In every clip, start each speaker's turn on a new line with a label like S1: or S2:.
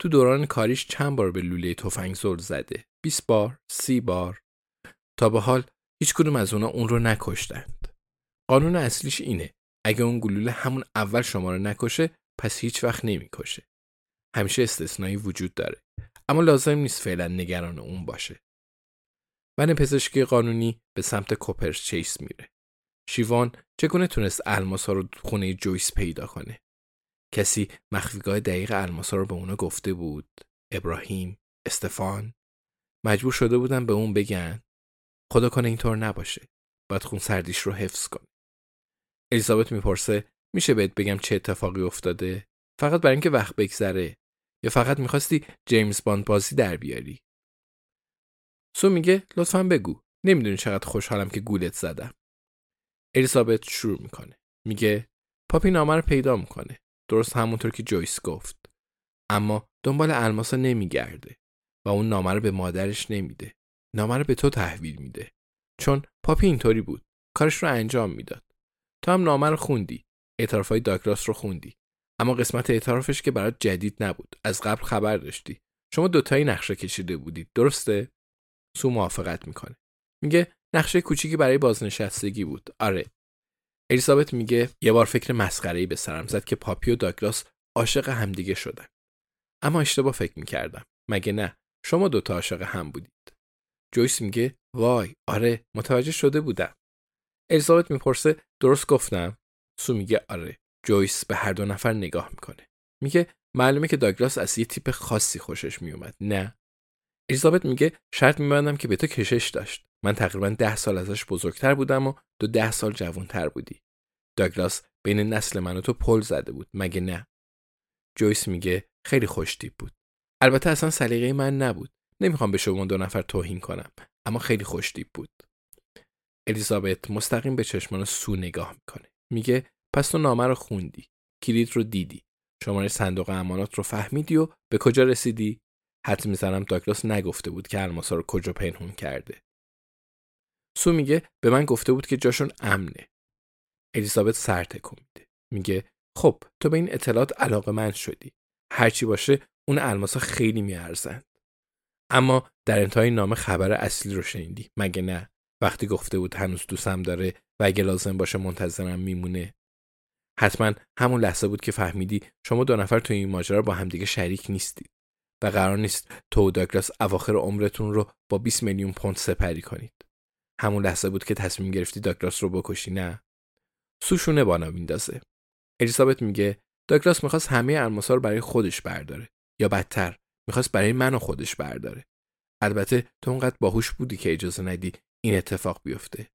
S1: تو دوران کاریش چند بار به لوله تفنگ زل زده. 20 بار، 30 بار. تا به حال هیچ کدوم از اونا اون رو نکشتند. قانون اصلیش اینه. اگه اون گلوله همون اول شما رو نکشه، پس هیچ وقت نمی‌کشه. همیشه استثنایی وجود داره. اما لازم نیست فعلا نگران اون باشه. من پزشکی قانونی به سمت کوپرس چیس میره. شیوان چگونه تونست الماسا رو خونه جویس پیدا کنه؟ کسی مخفیگاه دقیق الماسا رو به اونا گفته بود؟ ابراهیم؟ استفان؟ مجبور شده بودن به اون بگن خدا کنه اینطور نباشه. باید خون سردیش رو حفظ کنه. الیزابت می‌پرسه میشه بهت بگم چه اتفاقی افتاده؟ فقط برای اینکه وقت بگذره یا فقط می‌خواستی جیمز باند بازی در بیاری؟ سو میگه لطفا بگو. نمی‌دونی چقدر خوشحالم که گولت زدم. الیزابت شروع می‌کنه. میگه پاپی نامه رو پیدا می‌کنه. درست همونطور که جویس گفت. اما دنبال الماسا نمیگرده و اون نامه رو به مادرش نمیده. نامه رو به تو تحویل میده. چون پاپی اینطوری بود. کارش رو انجام می‌داد. تو هم نامه رو خوندی. اعترافای داگلاس رو خوندی. اما قسمت اعترافش که برات جدید نبود. از قبل خبر داشتی. شما دوتایی نقشه کشیده بودید. درسته؟ سو موافقت می‌کنه. میگه نقشه کوچیکی برای بازنشستگی بود. آره. الیزابت میگه یه بار فکر مسخره‌ای به سرم زد که پاپی و داگلاس عاشق همدیگه شدن. اما اشتباه فکر می‌کردم. مگه نه؟ شما دوتا عاشق هم بودید. جویس میگه وای آره متوجه شده بودم. الیزابت می‌پرسه درست گفتم؟ سو میگه آره. جویس به هر دو نفر نگاه می‌کنه. میگه معلومه که داگلاس از یه تیپ خاصی خوشش میومد. نه. الیزابت میگه شرط میبندم که به تو کشش داشت. من تقریبا ده سال ازش بزرگتر بودم و تو ده سال جوانتر بودی. داگلاس بین نسل من و تو پل زده بود. مگه نه؟ جویس میگه خیلی خوش تیپ بود. البته اصلا سلیقه من نبود. نمی‌خوام به شما دو نفر توهین کنم. اما خیلی خوش تیپ بود. الیزابت مستقیم به چشمان سو نگاه می‌کنه. میگه پس تو نامه رو خوندی. کلید رو دیدی. شماره صندوق امانات رو فهمیدی و به کجا رسیدی؟ حد می‌زنم داگلاس نگفته بود که الماسا رو کجا پنهون کرده. سو میگه به من گفته بود که جاشون امنه. الیزابت سر تکون میده. میگه خب تو به این اطلاعات علاقه من شدی. هرچی باشه اون الماسا خیلی میارزند. اما در انتهای نامه خبر اصلی رو شنیدی. مگه نه؟ وقتی گفته بود هنوز دوستم داره و اگه لازم باشه منتظرم میمونه. حتما همون لحظه بود که فهمیدی شما دو نفر تو این ماجرا با همدیگه شریک نیستید. و قرار نیست تو و داگلاس اواخر عمرتون رو با 20 میلیون پوند سپری کنید. همون لحظه بود که تصمیم گرفتی داگلاس رو بکشی نه؟ سوشونه بانا میندازه. الیزابت میگه داگلاس می‌خواست همه الماسا رو برای خودش برداره یا بدتر می‌خواست برای من و خودش برداره. البته تو اونقدر باهوش بودی که اجازه ندی این اتفاق بیفته.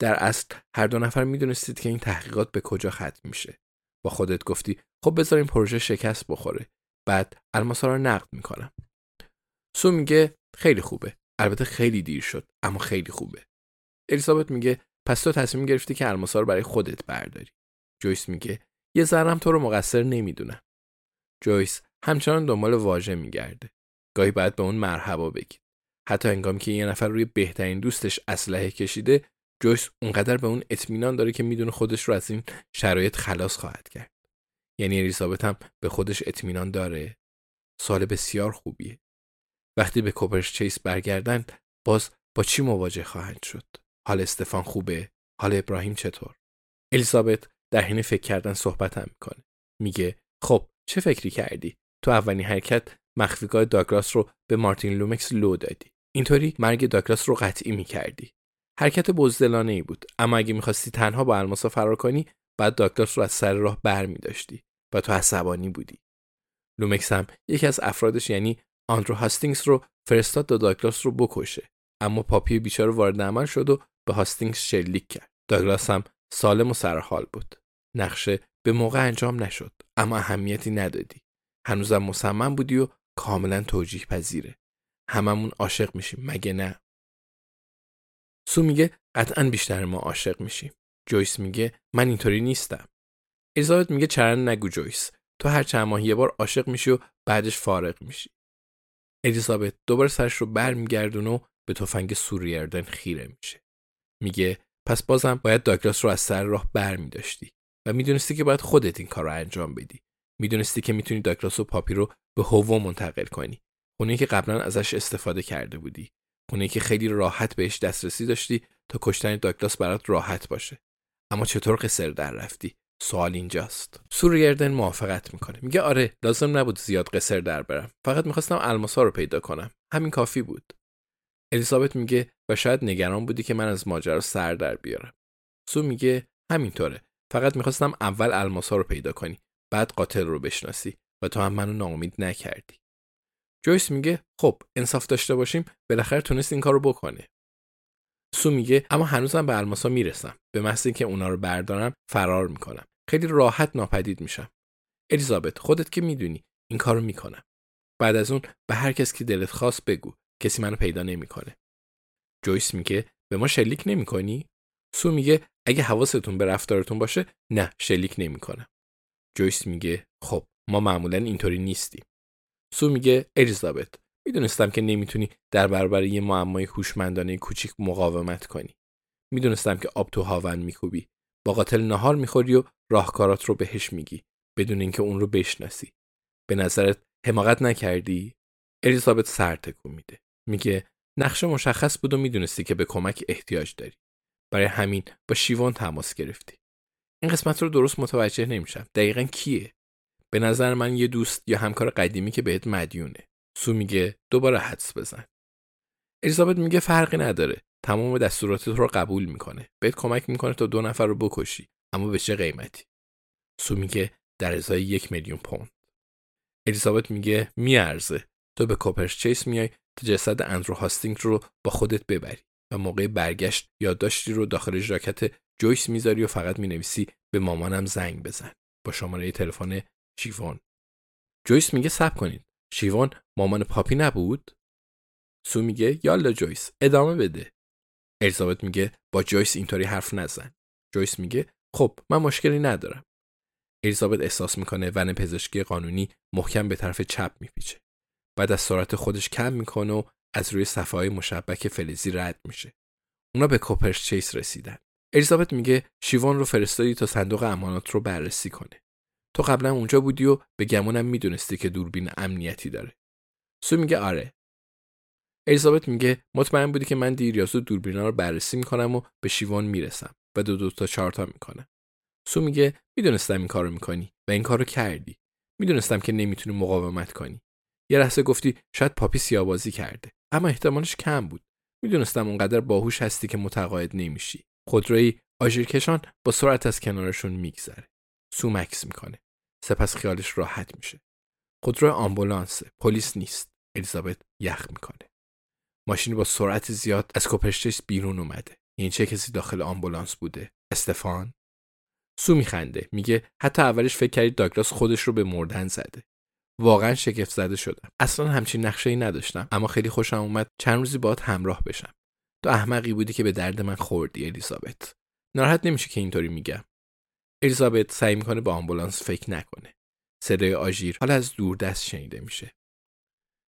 S1: در اصل هر دو نفر می‌دونستید که این تحقیقات به کجا ختم میشه. با خودت گفتی خب بذاریم پروژه شکست بخوره بعد الماسا رو نقد می‌کنم سو میگه خیلی خوبه البته خیلی دیر شد اما خیلی خوبه الیزابت میگه پس تو تصمیم گرفتی که الماسا رو برای خودت برداری. جویس میگه یه ذرم تو رو مقصر نمی‌دونم. جویس همچنان دنبال واژه میگرده. گاهی باید به اون مرحبا بگید. حتی انگام که یه نفر روی بهترین دوستش اسلحه کشیده جویس اونقدر به اون اطمینان داره که می‌دونه خودش رو از این شرایط خلاص خواهد کرد. یعنی الیزابت هم به خودش اطمینان داره. سال بسیار خوبیه. وقتی به کوپرش چیس برگردند باز با چی مواجه خواهند شد؟ حال استفان خوبه؟ حال ابراهیم چطور؟ الیزابت در حین فکر کردن صحبت هم می‌کنه. میگه خب چه فکری کردی؟ تو اولین حرکت مخفیگاه داگلاس رو به مارتین لومکس لو دادی. اینطوری مرگ داگلاس رو قطعی می‌کردی. حرکت بزدلانه ای بود. اما اگه می‌خواستی تنها با الماسا فرار کنی بعد داگلاس رو از سر راه بر می داشتی و تو عصبانی بودی. لومکس هم یکی از افرادش یعنی آندرو هاستینگز رو فرستاد تا داگلاس رو بکشه. اما پاپی بیچاره وارد عمل شد و به هاستینگز شلیک کرد. داگلاس هم سالم و سرحال بود. نقشه به موقع انجام نشد اما اهمیتی ندادی. هنوزم مصمم بودی و کاملا توجیه پذیره. هممون عاشق میشیم مگه نه؟ سو میگه قطعا بیشتر ما عاشق میشیم. جویس میگه من اینطوری نیستم. الیزابت میگه چرا نگو جویس. تو هر چند ماه یه بار عاشق میشی و بعدش فارغ میشی. الیزابت دوباره سرش رو برمیگردونه و به تفنگ سوریردن خیره میشه. میگه پس بازم باید داگلاس رو از سر راه بر میداشتی و می‌دونستی که باید خودت این کار رو انجام بدی. می‌دونستی که می‌تونی داگلاس و پاپی رو به هوو منتقل کنی. خونه که قبلا ازش استفاده کرده بودی. خونه که خیلی راحت بهش دسترسی داشتی تا کشتن داگلاس برات راحت باشه. اما چطور قصر در رفتی؟ سوال اینجاست. سوریردن موافقت می‌کنه. میگه آره لازم نبود زیاد قصر در برم. فقط می‌خواستم الماسا رو پیدا کنم. همین کافی بود. الیزابت میگه و شاید نگران بودی که من از ماجرا سر در بیارم. سو میگه همینطوره. فقط می‌خواستم اول الماسا رو پیدا کنی بعد قاتل رو بشناسی و تو هم منو ناامید نکردی. جویس میگه خب انصاف داشته باشیم بالاخره تونست این کارو بکنه. سو میگه اما هنوزم به الماسا می‌رسم. به محض اینکه اونا رو بردارم فرار می‌کنم. خیلی راحت ناپدید میشم. الیزابت خودت که می‌دونی این کارو می‌کنم. بعد از اون به هر کس که دلت خواست بگو. کسی منو پیدا نمی‌کنه. جویس میگه به ما شلیک نمی‌کنی؟ سو میگه اگه حواستون به رفتارتون باشه نه شلیک نمی‌کنم. جویس میگه خب ما معمولا اینطوری نیستیم. سو میگه الیزابت می‌دونستم که نمی‌تونی در برابر یه معمای هوشمندانه کوچیک مقاومت کنی. می‌دونستم که آب تو هاون میکوبی. با قاتل نهار می‌خوری و راهکارات رو بهش میگی بدون اینکه اون رو بشناسی. به نظرت حماقت نکردی؟ الیزابت سر تکون میده. میگه نقشه مشخص بود و می‌دونستی که به کمک احتیاج داری. برای همین با شیوان تماس گرفتی. این قسمت رو درست متوجه نمیشم. دقیقا کیه؟ به نظر من یه دوست یا همکار قدیمی که بهت مدیونه. سو میگه دوباره حدس بزن. الیزابت میگه فرقی نداره. تمام دستورات رو قبول می‌کنه. بهت کمک می‌کنه تا دو نفر رو بکشی. اما به چه قیمتی؟ سو میگه در ازای یک میلیون پوند. الیزابت میگه میارزه. تو به کوپرز چیس میای جسد اندرو هاستینگ رو با خودت ببری و موقع برگشت یادداشتی رو داخل ژاکت جویس می‌ذاری و فقط می‌نویسی به مامانم زنگ بزن. با شماره تلفن شیوان. جویس میگه صبر کنید شیوان مامان پاپی نبود؟ سو میگه یالا جویس ادامه بده. الیزابت میگه با جویس اینطوری حرف نزن. جویس میگه خب من مشکلی ندارم. الیزابت احساس می‌کنه ون پزشکی قانونی محکم به طرف چپ میپیچه. بعد از سرعت خودش کم می‌کنه و از روی صفحه های مشبک فلزی رد میشه. اونا به کوپرش چیس رسیدن. الیزابت میگه شیوان رو فرستادی تا صندوق امانات رو بررسی کنه. تو قبلا اونجا بودی و به گمونم می‌دونستی که دوربین امنیتی داره. سو میگه آره. الیزابت میگه مطمئن بودی که من دیر یا زود دوربینا رو بررسی می‌کنم و به شیوان می‌رسم و دو دو تا چهارتا می‌کنم. سو میگه می‌دونستم این کارو می‌کنی و این کارو کردی. می‌دونستم که نمی‌تونی مقاومت کنی. یه لحظه گفتی شاید پاپی سیابازی کرده. اما احتمالش کم بود. می‌دونستم اونقدر باهوش هستی که متقاعد نمیشی. خودروی آژیرکشان با سرعت از کنارشون میگذره. سو مکس می‌کنه. سپس خیالش راحت میشه. خودرو آمبولانس. پلیس نیست. الیزابت یخ می‌کنه. ماشینی با سرعت زیاد از کوپرشتش بیرون اومده. این چه کسی داخل آمبولانس بوده؟ استفان؟ سو میخنده. میگه حتی اولش فکر کردید داگلاس خودش رو به مردن زده. واقعا شگفت زده شدم اصلا همچین نقشه ای نداشتم اما خیلی خوشم اومد چند روزی باهات همراه بشم. تو احمقی بودی که به درد من خوردی الیزابت. ناراحت نمیشه که اینطوری میگم. الیزابت سعی می‌کنه به آمبولانس فکر نکنه. صدای آژیر حالا از دور دست شنیده میشه.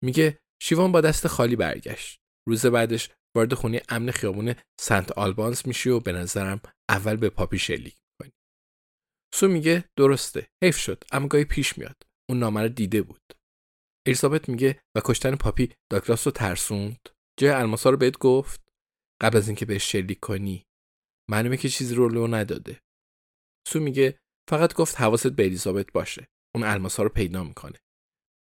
S1: میگه شیوان با دست خالی برگشت. روز بعدش وارد خونه امن خیابون سنت آلبانز میشی و به نظرم اول به پاپی شلیک می‌کنی. سو میگه درسته حیف شد اما گاهی پیش میاد. اون نامه رو دیده بود. الیزابت میگه و کشتن پاپی داگلاس رو ترسوند. جای الماسا رو بهت گفت؟ قبل از اینکه بهش شلیک کنی. معلومه که چیزی رو لو نداده. سو میگه فقط گفت حواست به الیزابت باشه. اون الماسا رو پیدا می‌کنه.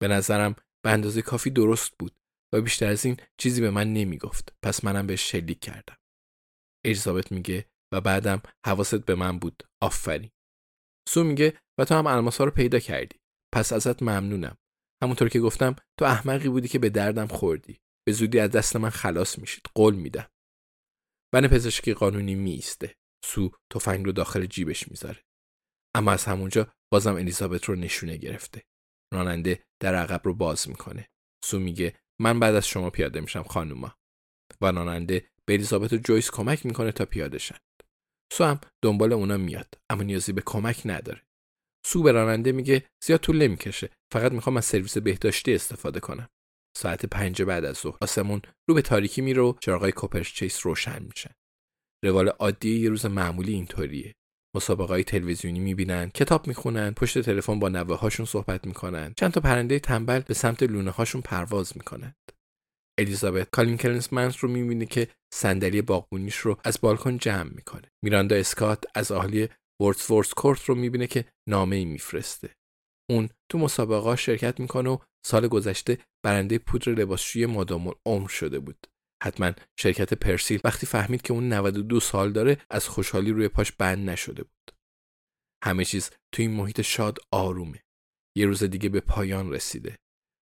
S1: به نظرم به اندازه کافی درست بود و بیشتر از این چیزی به من نمی‌گفت. پس منم بهش شلیک کردم. الیزابت میگه و بعدم حواست به من بود. آفرین. سو میگه و تو هم الماسا رو پیدا کردی. پس ازت ممنونم. همونطور که گفتم تو احمقی بودی که به دردم خوردی. به زودی از دست من خلاص میشید. قول میدم. بن پزشکی قانونی میسته سو تفنگ رو داخل جیبش می‌ذاره. اما از همونجا بازم الیزابت رو نشونه گرفته. راننده در عقب رو باز می‌کنه. سو میگه من بعد از شما پیاده میشم خانوما. و راننده به الیزابت و جویس کمک می‌کنه تا پیاده شن. سو هم دنبال اونا میاد اما نیازی به کمک نداره. سو به راننده میگه زیاد طول نمی‌کشه. فقط می‌خوام از سرویس بهداشتی استفاده کنم. ساعت پنج بعد از ظهر آسمون رو به تاریکی میره و چراغای چیس روشن میشن روال عادی یه روز معمولی اینطوریه. مسابقه های تلویزیونی می‌بینن کتاب می‌خونن پشت تلفن با نوه هاشون صحبت می‌کنن. چند تا پرنده تنبل به سمت لونه هاشون پرواز می‌کنند. الیزابت کالین کلنسمنس رو می‌بینه که صندلی باغبونیش رو از بالکن جمع می‌کنه. میراندا اسکات از اهالی ورس کورت رو می‌بینه که نامه ای میفرسته. اون تو مسابقه شرکت می‌کنه و سال گذشته برنده پودر لباسشویی مادام عمر شده بود. حتما شرکت پرسیل وقتی فهمید که اون 92 سال داره از خوشحالی روی پاش بند نشده بود. همه چیز تو این محیط شاد آرومه. یه روز دیگه به پایان رسیده.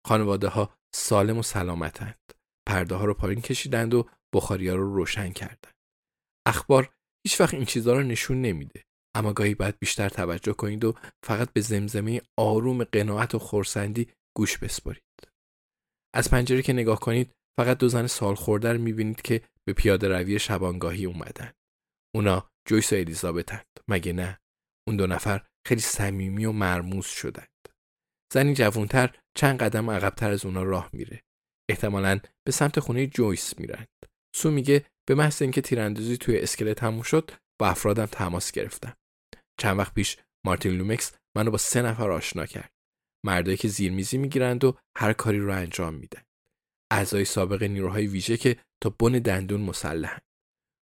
S1: خانواده ها سالم و سلامتند. پرده ها رو پایین کشیدند و بخاری ها رو روشن کردند. اخبار هیچ وقت این چیزها رو نشون نمیده. اما گاهی باید بیشتر توجه کنید و فقط به زمزمه آروم قناعت و خورسندی گوش بسپارید. از پنجره که نگاه کنید فقط دو زن سال خورده می‌بینید که به پیاده روی شبانگاهی اومدن. اونا جویس و الیزابتند. مگه نه؟ اون دو نفر خیلی صمیمی و مرموز شدند. زنی جوانتر چند قدم عقبتر از اونا راه میره. احتمالا به سمت خونه جویس میرند. سو میگه به محض اینکه تیراندازی توی اسکلت تموم شد با افرادم تماس گرفتم چند وقت پیش مارتین لومکس منو با سه نفر آشنا کرد. مردایی که زیرمیزی می‌گیرند و هر کاری رو انجام میدن اعضای سابق نیروهای ویژه که تا بن دندون مسلحن.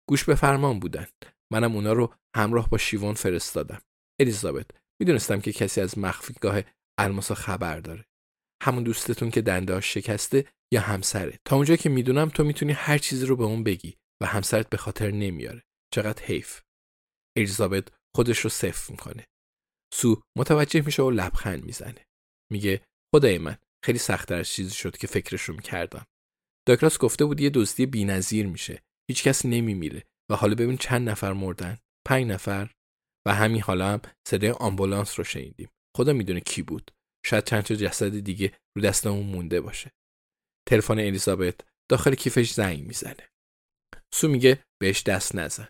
S1: گوش به فرمان بودند منم اونا رو همراه با شیوان فرستادم. الیزابت می‌دونستم که کسی از مخفیگاه الماسا خبر داره. همون دوستتون که دنده شکسته یا همسره. تا اونجا که می‌دونم تو می‌تونی هر چیزی رو به اون بگی و همسرت به خاطر نمیاره. چقدر حیف. الیزابت خودش رو صفر می‌کنه. سو متوجه میشه و لبخند می‌زنه. میگه خدای من خیلی سختتر از چیزی شد که فکرش رو می‌کردم. داکراس گفته بود یه دزدی بینظیر میشه. هیچکس نمیمیره و حالا ببین چند نفر مردن. پنج نفر. و همین حالا هم صدای آمبولانس رو شنیدیم. خدا می‌دونه کی بود. شاید چند تا جسد دیگه رو دستمون مونده باشه. تلفن الیزابت داخل کیفش زنگ می‌زنه. سو میگه بهش دست نزن.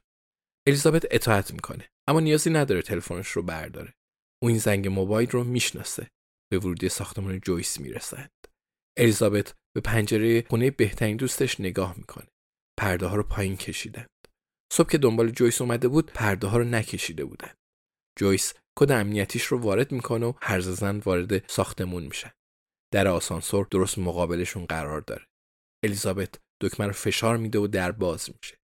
S1: الیزابت اطاعت می‌کنه. اما نیازی نداره تلفنش رو برداره. او این زنگ موبایل رو می‌شناسه. به ورودی ساختمان جویس می‌رسند الیزابت به پنجره خونه بهترین دوستش نگاه می‌کنه. پرده ها رو پایین کشیدند. صبح که دنبال جویس اومده بود پرده ها رو نکشیده بودند. جویس کد امنیتیش رو وارد می‌کنه و هر زن وارد ساختمون میشن در آسانسور درست مقابلشون قرار داره. الیزابت دکمه رو فشار میده و در باز میشه.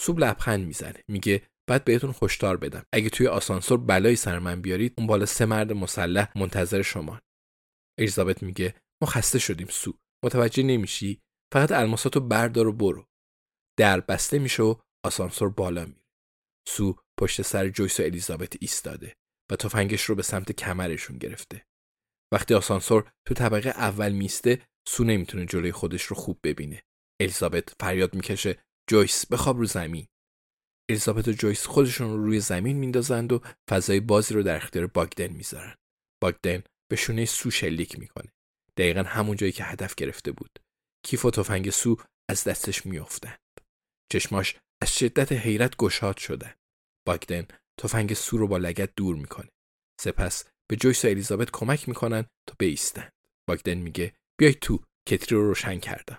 S1: سوب لبخند می‌زنه. میگه بعد بهتون هشدار بدم. اگه توی آسانسور بلایی سر من بیارید اون بالا سه مرد مسلح منتظر شما. الیزابت میگه ما خسته شدیم سو. متوجه نمیشی؟ فقط الماساتو بردار و برو. در بسته میشه و آسانسور بالا میره. سو پشت سر جویس و الیزابت ایستاده و تفنگش رو به سمت کمرشون گرفته. وقتی آسانسور تو طبقه اول میسته سو نمی‌تونه جلوی خودش رو خوب ببینه. الیزابت فریاد می‌کشه جویس بخواب رو زمین. الیزابت و جویس خودشون رو روی زمین میندازند و فضای بازی رو در اختیار باگدن می‌ذارن. باگدن به شونه سو شلیک می‌کنه. دقیقا همون جایی که هدف گرفته بود. کیف و تفنگ سو از دستش میافتند. چشماش از شدت حیرت گشاد شدن باگدن تفنگ سو رو با لگت دور می‌کنه. سپس به جویس و الیزابت کمک می‌کنن تا بیستند باگدن میگه بیای تو کتری رو روشن کردم.